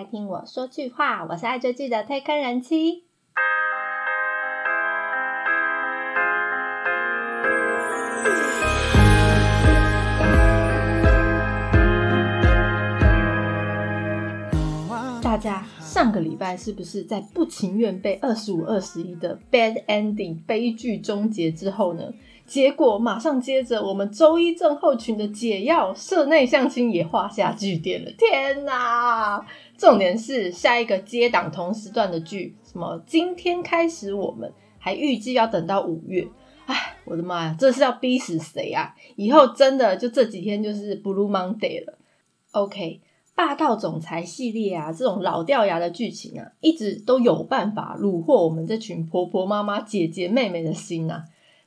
来听我说句话，我是爱追剧的推坑人妻。大家上个礼拜是不是在不情愿被二十五二十一的 bad ending 悲剧终结之后呢？结果马上接着，我们周一症候群的解药社内相亲也画下句点了。天哪！重点是下一个接档同时段的剧，什么今天开始我们还预计要等到五月。哎，我的妈呀，这是要逼死谁啊？以后真的就这几天就是 Blue Monday 了。OK，霸道总裁系列啊，这种老掉牙的剧情啊，一直都有办法虏获我们这群婆婆妈妈、姐姐妹妹的心呐。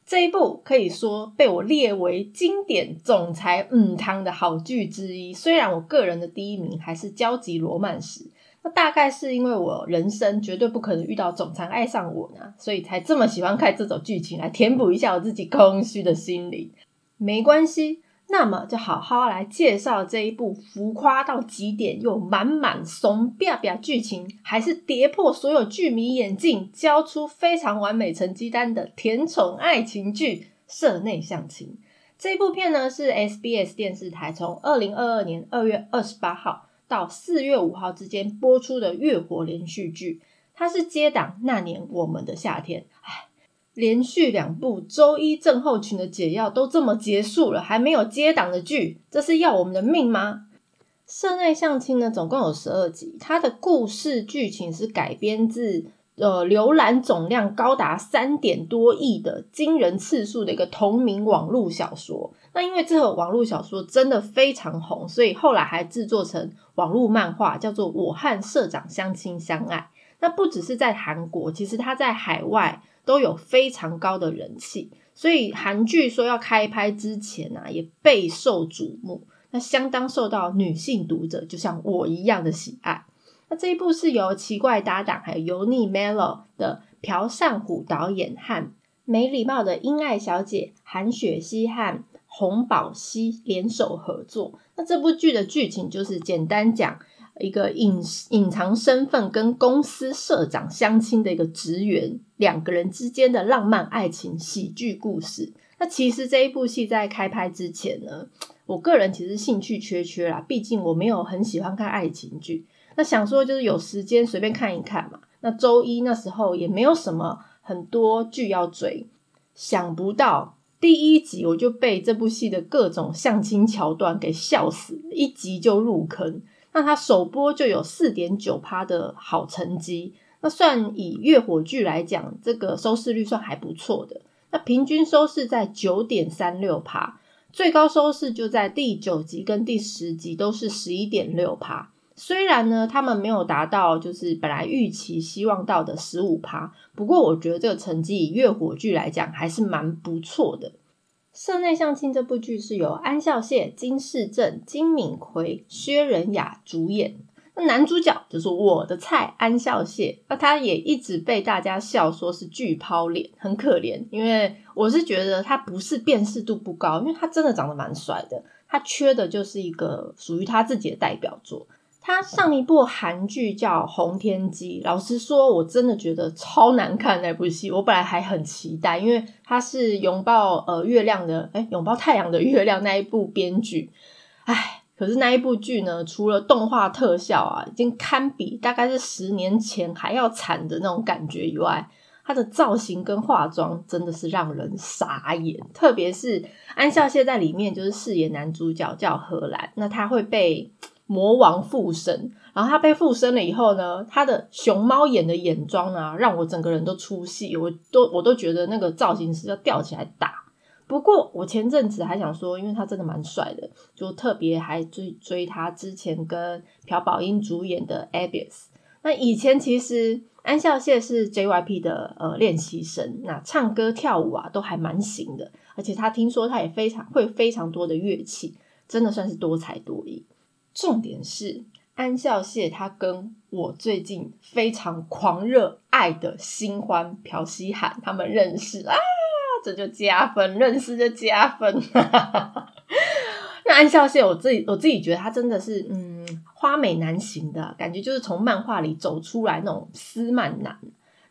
这一部可以说被我列为经典总裁嗯汤的好剧之一。虽然我个人的第一名还是《焦急罗曼史》，那大概是因为我人生绝对不可能遇到总裁爱上我呢，所以才这么喜欢看这种剧情来填补一下我自己空虚的心灵。没关系。那么就好好来介绍这一部浮夸到极点又满满怂吧吧剧情，还是跌破所有剧迷眼镜，交出非常完美成绩单的甜宠爱情剧《社内相亲》。这部片呢是 SBS 电视台从二零二二年二月二十八号到四月五号之间播出的月活连续剧，它是接档那年我们的夏天。唉。连续两部周一症候群的解药都这么结束了，还没有接档的剧，这是要我们的命吗？社内相亲呢，总共有十二集，它的故事剧情是改编自呃浏览总量高达三点多亿的惊人次数的一个同名网络小说。那因为这个网络小说真的非常红，所以后来还制作成网络漫画，叫做《我和社长相亲相爱》。那不只是在韩国，其实它在海外。都有非常高的人气，所以韩剧说要开拍之前啊，也备受瞩目。那相当受到女性读者，就像我一样的喜爱。那这一部是由奇怪搭档还有油腻 Melo 的朴善虎导演和没礼貌的英爱小姐韩雪熙和洪宝熙联手合作。那这部剧的剧情就是简单讲。一个隐隐藏身份跟公司社长相亲的一个职员，两个人之间的浪漫爱情喜剧故事。那其实这一部戏在开拍之前呢，我个人其实兴趣缺缺啦，毕竟我没有很喜欢看爱情剧。那想说就是有时间随便看一看嘛。那周一那时候也没有什么很多剧要追，想不到第一集我就被这部戏的各种相亲桥段给笑死，一集就入坑。那它首播就有四点九趴的好成绩，那算以月火剧来讲，这个收视率算还不错的。那平均收视在九点三六趴，最高收视就在第九集跟第十集都是十一点六趴。虽然呢，他们没有达到就是本来预期希望到的十五趴，不过我觉得这个成绩以月火剧来讲还是蛮不错的。社内相亲这部剧是由安孝燮、金世正、金敏奎、薛仁雅主演。那男主角就是我的菜安孝燮，那他也一直被大家笑说是巨抛脸，很可怜。因为我是觉得他不是辨识度不高，因为他真的长得蛮帅的，他缺的就是一个属于他自己的代表作。他上一部韩剧叫《红天机》，老实说，我真的觉得超难看那部戏。我本来还很期待，因为他是拥抱呃月亮的，哎，拥抱太阳的 月亮那一部编剧。哎，可是那一部剧呢，除了动画特效啊，已经堪比大概是十年前还要惨的那种感觉以外，他的造型跟化妆真的是让人傻眼。特别是安孝燮在里面就是饰演男主角叫荷兰，那他会被。魔王附身，然后他被附身了以后呢，他的熊猫眼的眼妆啊，让我整个人都出戏，我都我都觉得那个造型师要吊起来打。不过我前阵子还想说，因为他真的蛮帅的，就特别还追追他之前跟朴宝英主演的《Abyss》。那以前其实安孝燮是 JYP 的呃练习生，那唱歌跳舞啊都还蛮行的，而且他听说他也非常会非常多的乐器，真的算是多才多艺。重点是安孝燮，他跟我最近非常狂热爱的新欢朴熙涵他们认识啊，这就加分，认识就加分。那安孝燮，我自己我自己觉得他真的是，嗯，花美男型的感觉，就是从漫画里走出来那种斯曼男。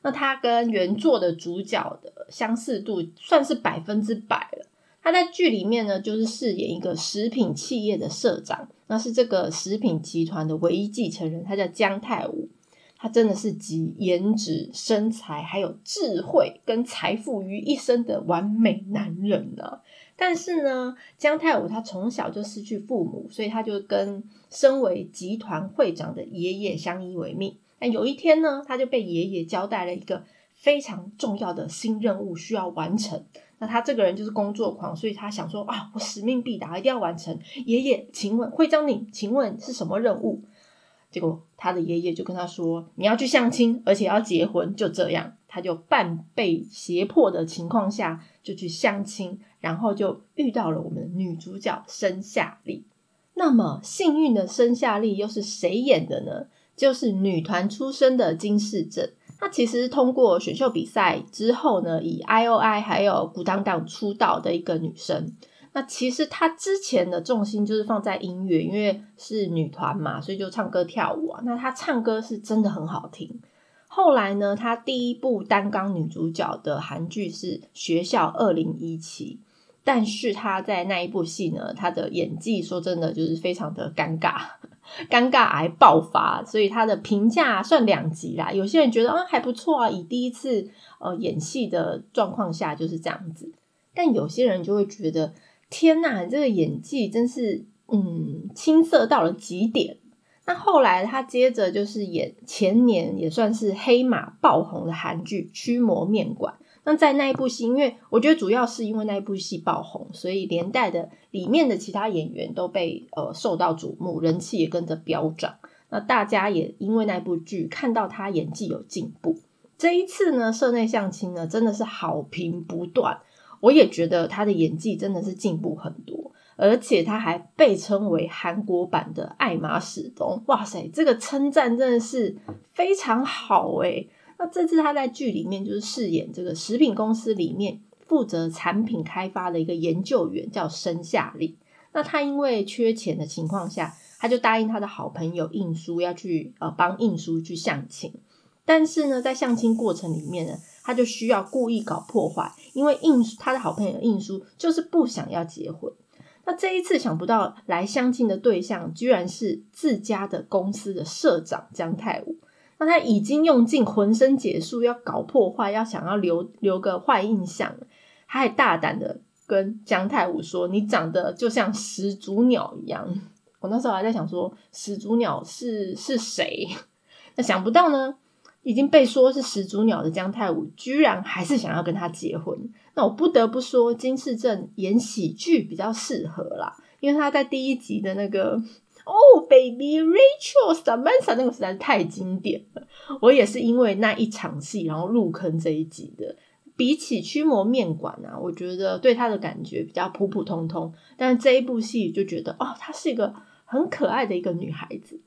那他跟原作的主角的相似度算是百分之百了。他在剧里面呢，就是饰演一个食品企业的社长，那是这个食品集团的唯一继承人，他叫姜泰武。他真的是集颜值、身材还有智慧跟财富于一身的完美男人呢。但是呢，姜泰武他从小就失去父母，所以他就跟身为集团会长的爷爷相依为命。但有一天呢，他就被爷爷交代了一个非常重要的新任务需要完成。那他这个人就是工作狂，所以他想说啊，我使命必达，一定要完成。爷爷，请问会长你，请问是什么任务？结果他的爷爷就跟他说，你要去相亲，而且要结婚。就这样，他就半被胁迫的情况下就去相亲，然后就遇到了我们女主角申夏丽。那么幸运的申夏丽又是谁演的呢？就是女团出身的金世正，她其实通过选秀比赛之后呢，以 I O I 还有古当当出道的一个女生。那其实她之前的重心就是放在音乐，因为是女团嘛，所以就唱歌跳舞啊。那她唱歌是真的很好听。后来呢，她第一部担纲女主角的韩剧是《学校二零一七》。但是她在那一部戏呢，她的演技说真的就是非常的尴尬，尴尬癌爆发，所以他的评价算两极啦。有些人觉得啊还不错啊，以第一次呃演戏的状况下就是这样子，但有些人就会觉得天呐，这个演技真是嗯青涩到了极点。那后来他接着就是演前年也算是黑马爆红的韩剧《驱魔面馆》。那在那一部戏，因为我觉得主要是因为那一部戏爆红，所以连带的里面的其他演员都被呃受到瞩目，人气也跟着飙涨。那大家也因为那部剧看到他演技有进步。这一次呢，社内相亲呢真的是好评不断，我也觉得他的演技真的是进步很多，而且他还被称为韩国版的艾玛史东。哇塞，这个称赞真的是非常好诶那这次他在剧里面就是饰演这个食品公司里面负责产品开发的一个研究员，叫申夏丽。那他因为缺钱的情况下，他就答应他的好朋友印叔要去呃帮印叔去相亲。但是呢，在相亲过程里面呢，他就需要故意搞破坏，因为印他的好朋友印叔就是不想要结婚。那这一次想不到来相亲的对象居然是自家的公司的社长姜泰武。那他已经用尽浑身解数要搞破坏，要想要留留个坏印象，他还大胆的跟姜太武说：“你长得就像始祖鸟一样。”我那时候还在想说，始祖鸟是是谁？那想不到呢，已经被说是始祖鸟的姜太武，居然还是想要跟他结婚。那我不得不说，金世正演喜剧比较适合啦，因为他在第一集的那个。哦，Baby Rachel Samantha 那个实在是太经典了。我也是因为那一场戏，然后入坑这一集的。比起驱魔面馆啊，我觉得对他的感觉比较普普通通。但是这一部戏就觉得，哦，她是一个很可爱的一个女孩子。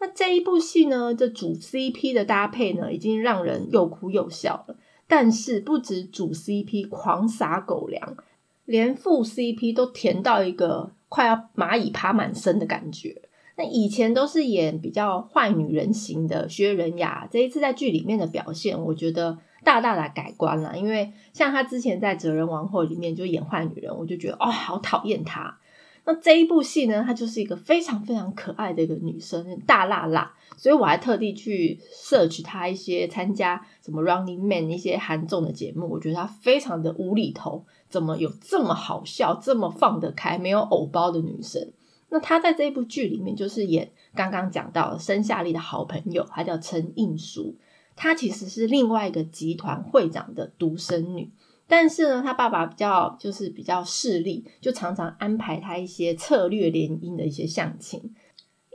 那这一部戏呢，这主 CP 的搭配呢，已经让人又哭又笑了。但是不止主 CP 狂撒狗粮，连副 CP 都甜到一个。快要蚂蚁爬满身的感觉。那以前都是演比较坏女人型的薛仁雅，这一次在剧里面的表现，我觉得大大的改观了。因为像她之前在《哲人王后》里面就演坏女人，我就觉得哦，好讨厌她。那这一部戏呢，她就是一个非常非常可爱的一个女生，大辣辣。所以我还特地去 search 她一些参加什么 Running Man 一些韩综的节目，我觉得她非常的无厘头。怎么有这么好笑、这么放得开、没有偶包的女生？那她在这部剧里面就是演刚刚讲到申夏丽的好朋友，她叫陈映淑。她其实是另外一个集团会长的独生女，但是呢，她爸爸比较就是比较势利，就常常安排她一些策略联姻的一些相亲。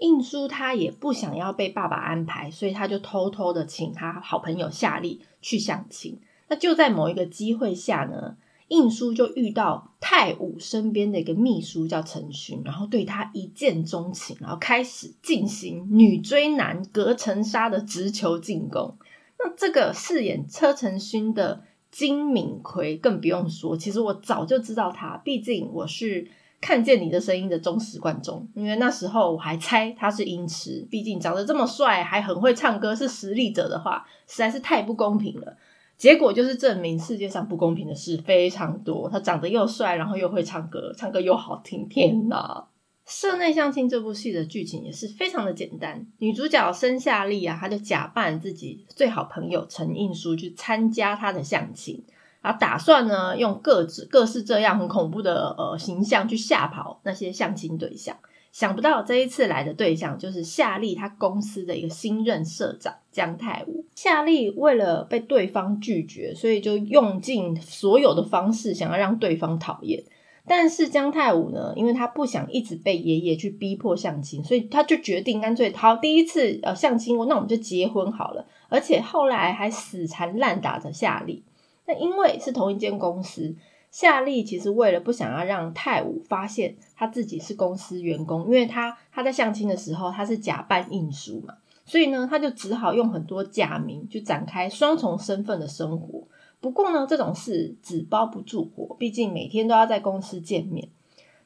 映淑她也不想要被爸爸安排，所以她就偷偷的请她好朋友夏丽去相亲。那就在某一个机会下呢？印书就遇到太武身边的一个秘书叫陈勋，然后对他一见钟情，然后开始进行女追男隔层纱的直球进攻。那这个饰演车承勋的金敏奎更不用说，其实我早就知道他，毕竟我是看见你的声音的忠实观众，因为那时候我还猜他是音痴，毕竟长得这么帅，还很会唱歌，是实力者的话，实在是太不公平了。结果就是证明世界上不公平的事非常多。他长得又帅，然后又会唱歌，唱歌又好听，天哪！社内相亲这部戏的剧情也是非常的简单，女主角申夏丽啊，她就假扮自己最好朋友陈印书去参加她的相亲，然后打算呢用各自各式这样很恐怖的呃形象去吓跑那些相亲对象。想不到这一次来的对象就是夏丽她公司的一个新任社长姜太武。夏丽为了被对方拒绝，所以就用尽所有的方式想要让对方讨厌。但是姜太武呢，因为他不想一直被爷爷去逼迫相亲，所以他就决定干脆好第一次呃相亲，那我们就结婚好了。而且后来还死缠烂打着夏丽。那因为是同一间公司，夏丽其实为了不想要让泰武发现他自己是公司员工，因为他他在相亲的时候他是假扮印书嘛，所以呢他就只好用很多假名去展开双重身份的生活。不过呢，这种事纸包不住火，毕竟每天都要在公司见面。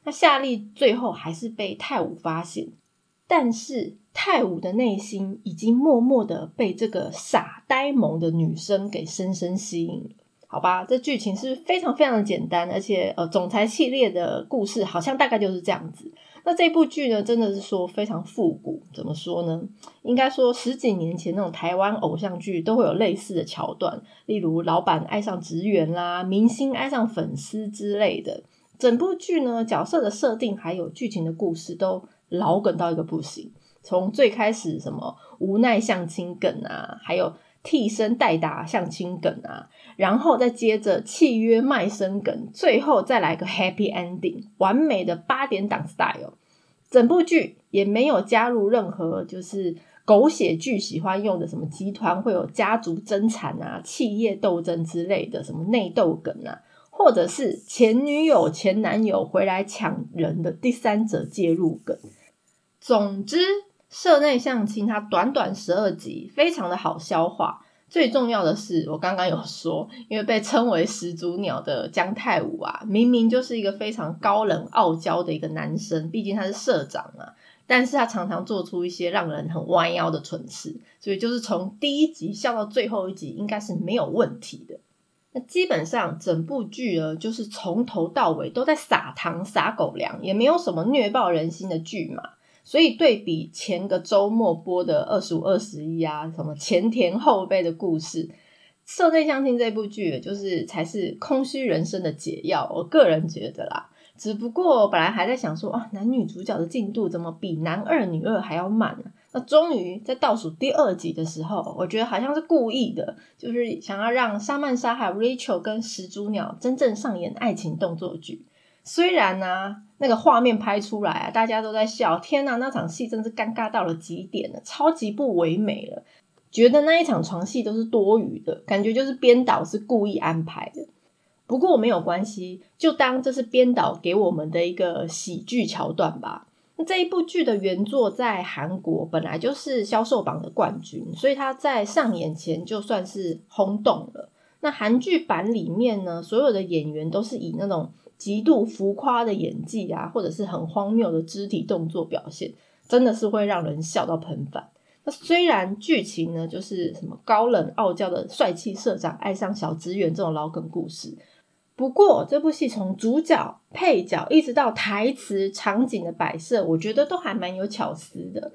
那夏丽最后还是被泰武发现，但是泰武的内心已经默默的被这个傻呆萌的女生给深深吸引。好吧，这剧情是非常非常的简单，而且呃，总裁系列的故事好像大概就是这样子。那这部剧呢，真的是说非常复古。怎么说呢？应该说十几年前那种台湾偶像剧都会有类似的桥段，例如老板爱上职员啦，明星爱上粉丝之类的。整部剧呢，角色的设定还有剧情的故事都老梗到一个不行。从最开始什么无奈相亲梗啊，还有替身代打相亲梗啊。然后再接着契约卖身梗，最后再来个 happy ending，完美的八点档 style。整部剧也没有加入任何就是狗血剧喜欢用的什么集团会有家族争产啊、企业斗争之类的什么内斗梗啊，或者是前女友前男友回来抢人的第三者介入梗。总之，社内相亲它短短十二集，非常的好消化。最重要的是，我刚刚有说，因为被称为始祖鸟的姜太武啊，明明就是一个非常高冷傲娇的一个男生，毕竟他是社长嘛，但是他常常做出一些让人很弯腰的蠢事，所以就是从第一集笑到最后一集，应该是没有问题的。那基本上整部剧呢，就是从头到尾都在撒糖撒狗粮，也没有什么虐爆人心的剧嘛。所以对比前个周末播的二十五二十一啊，什么前田后辈的故事，《社内相亲》这部剧就是才是空虚人生的解药。我个人觉得啦，只不过本来还在想说啊，男女主角的进度怎么比男二女二还要慢呢？那终于在倒数第二集的时候，我觉得好像是故意的，就是想要让沙曼莎还有 Rachel 跟始祖鸟真正上演爱情动作剧。虽然呢，那个画面拍出来啊，大家都在笑，天哪，那场戏真是尴尬到了极点了，超级不唯美了，觉得那一场床戏都是多余的，感觉就是编导是故意安排的。不过没有关系，就当这是编导给我们的一个喜剧桥段吧。那这一部剧的原作在韩国本来就是销售榜的冠军，所以它在上演前就算是轰动了。那韩剧版里面呢，所有的演员都是以那种。极度浮夸的演技啊，或者是很荒谬的肢体动作表现，真的是会让人笑到喷饭。那虽然剧情呢，就是什么高冷傲娇的帅气社长爱上小职员这种老梗故事，不过这部戏从主角、配角一直到台词、场景的摆设，我觉得都还蛮有巧思的。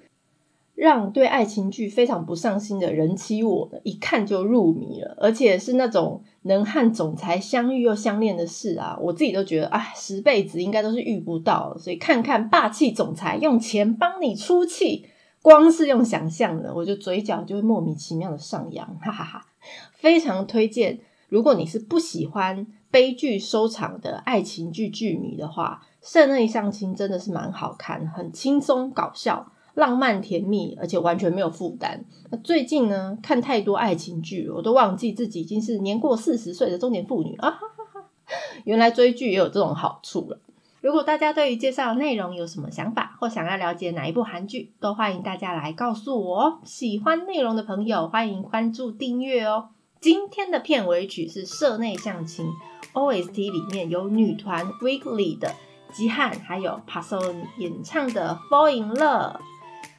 让对爱情剧非常不上心的人妻我，一看就入迷了，而且是那种能和总裁相遇又相恋的事啊，我自己都觉得，哎，十辈子应该都是遇不到。所以看看霸气总裁用钱帮你出气，光是用想象的，我就嘴角就会莫名其妙的上扬，哈哈哈！非常推荐，如果你是不喜欢悲剧收场的爱情剧剧迷的话，《圣内相亲》真的是蛮好看，很轻松搞笑。浪漫甜蜜，而且完全没有负担。那最近呢，看太多爱情剧，我都忘记自己已经是年过四十岁的中年妇女啊！原来追剧也有这种好处了。如果大家对于介绍内容有什么想法，或想要了解哪一部韩剧，都欢迎大家来告诉我哦。喜欢内容的朋友，欢迎关注订阅哦。今天的片尾曲是《社内相亲》，OST 里面有女团 Weekly 的。基汉还有 p a s o 演唱的《Fall in Love》。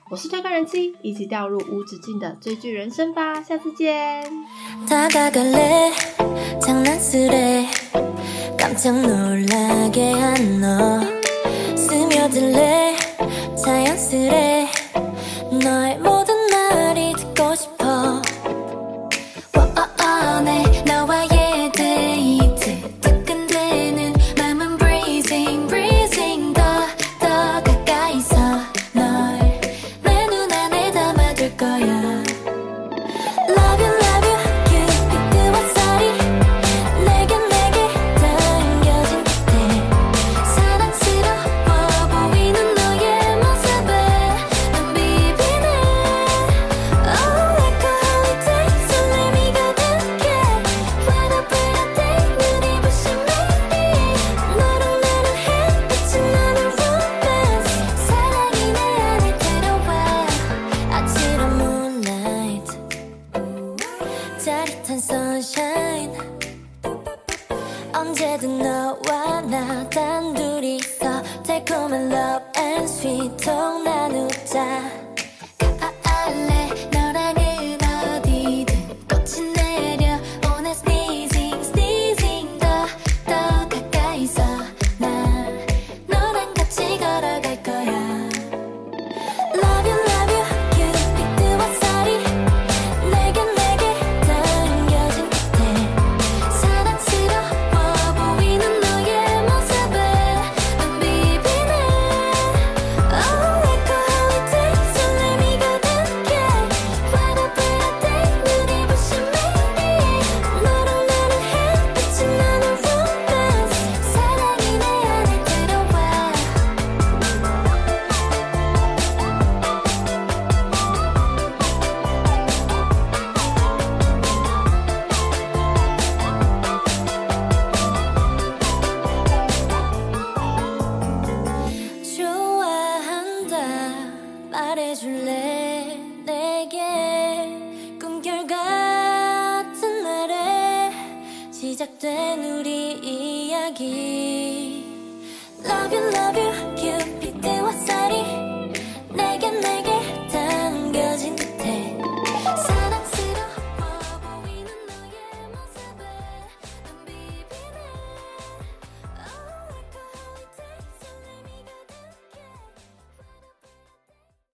我是推高人妻，一起掉入无止境的追剧人生吧！下次见。 시작된 우리 이야기 Love 말해줄래? 내게 꿈결 같은 날에 시작된 우리 이야기.